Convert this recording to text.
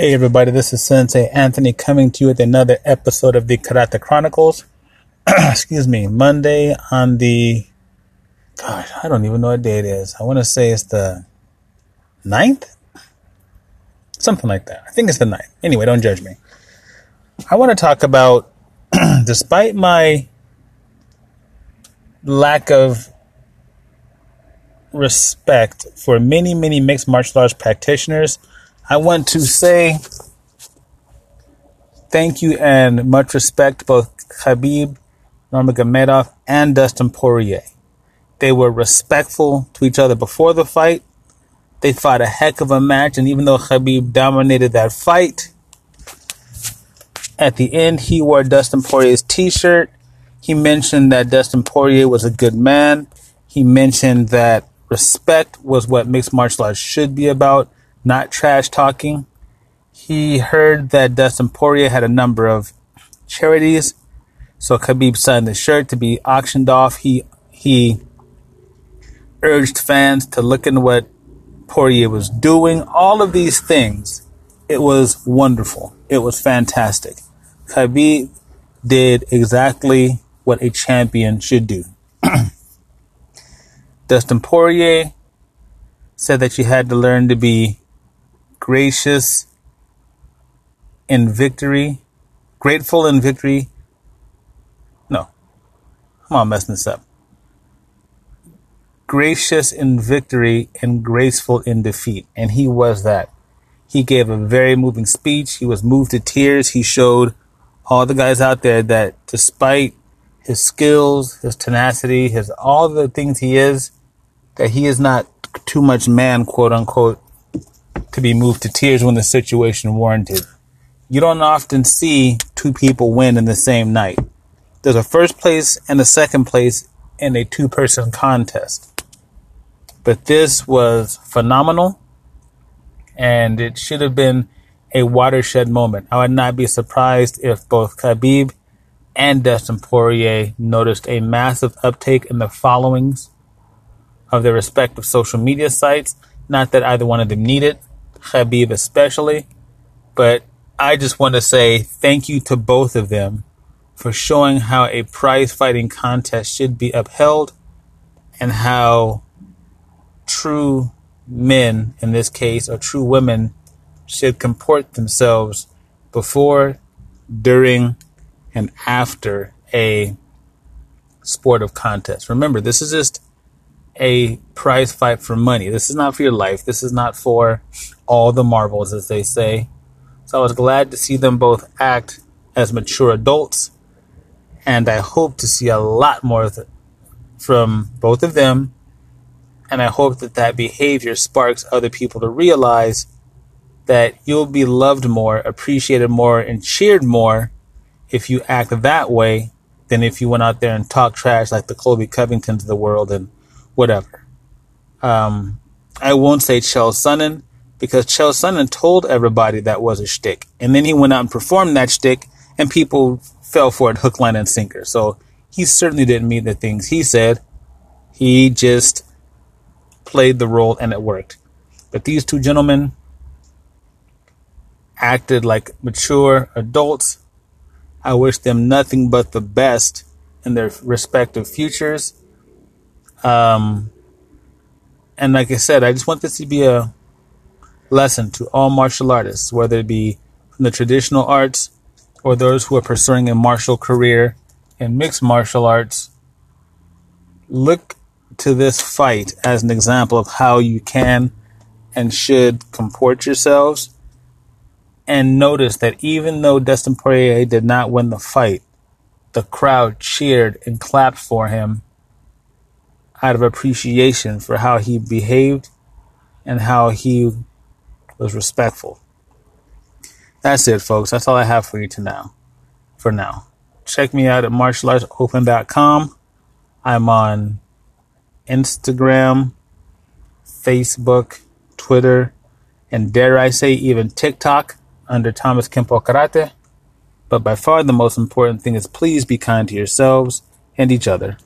Hey everybody, this is Sensei Anthony coming to you with another episode of the Karate Chronicles. Excuse me, Monday on the gosh, I don't even know what day it is. I want to say it's the 9th? Something like that. I think it's the 9th. Anyway, don't judge me. I want to talk about despite my lack of respect for many, many mixed martial arts practitioners, I want to say thank you and much respect both Khabib Nurmagomedov and Dustin Poirier. They were respectful to each other before the fight. They fought a heck of a match, and even though Khabib dominated that fight, at the end he wore Dustin Poirier's t-shirt. He mentioned that Dustin Poirier was a good man. He mentioned that respect was what mixed martial arts should be about not trash talking. He heard that Dustin Poirier had a number of charities, so Khabib signed the shirt to be auctioned off. He he urged fans to look into what Poirier was doing. All of these things, it was wonderful. It was fantastic. Khabib did exactly what a champion should do. Dustin Poirier said that you had to learn to be gracious in victory, grateful in victory. No, I'm all messing this up. Gracious in victory and graceful in defeat. And he was that. He gave a very moving speech. He was moved to tears. He showed all the guys out there that despite his skills, his tenacity, his all the things he is, that he is not too much man, quote unquote, to be moved to tears when the situation warranted. You don't often see two people win in the same night. There's a first place and a second place in a two person contest. But this was phenomenal and it should have been a watershed moment. I would not be surprised if both Khabib and Dustin Poirier noticed a massive uptake in the followings of their respective social media sites. Not that either one of them need it, Khabib especially. But I just want to say thank you to both of them for showing how a prize fighting contest should be upheld and how true men, in this case, or true women, should comport themselves before, during, and after a sport of contest. Remember, this is just a prize fight for money. This is not for your life. This is not for all the marbles, as they say. So I was glad to see them both act as mature adults, and I hope to see a lot more from both of them. And I hope that that behavior sparks other people to realize that you'll be loved more, appreciated more, and cheered more if you act that way than if you went out there and talk trash like the Colby Covingtons of the world and whatever. Um, I won't say Chael Sonnen because Chael Sonnen told everybody that was a shtick, and then he went out and performed that shtick, and people fell for it hook, line, and sinker. So he certainly didn't mean the things he said. He just played the role, and it worked. But these two gentlemen acted like mature adults. I wish them nothing but the best in their respective futures. Um, and like I said, I just want this to be a lesson to all martial artists, whether it be from the traditional arts or those who are pursuing a martial career in mixed martial arts. Look to this fight as an example of how you can and should comport yourselves. And notice that even though Dustin Poirier did not win the fight, the crowd cheered and clapped for him out of appreciation for how he behaved and how he was respectful. That's it, folks. That's all I have for you to now. For now. Check me out at martialartsopen.com. I'm on Instagram, Facebook, Twitter, and dare I say even TikTok under Thomas Kempo Karate. But by far the most important thing is please be kind to yourselves and each other.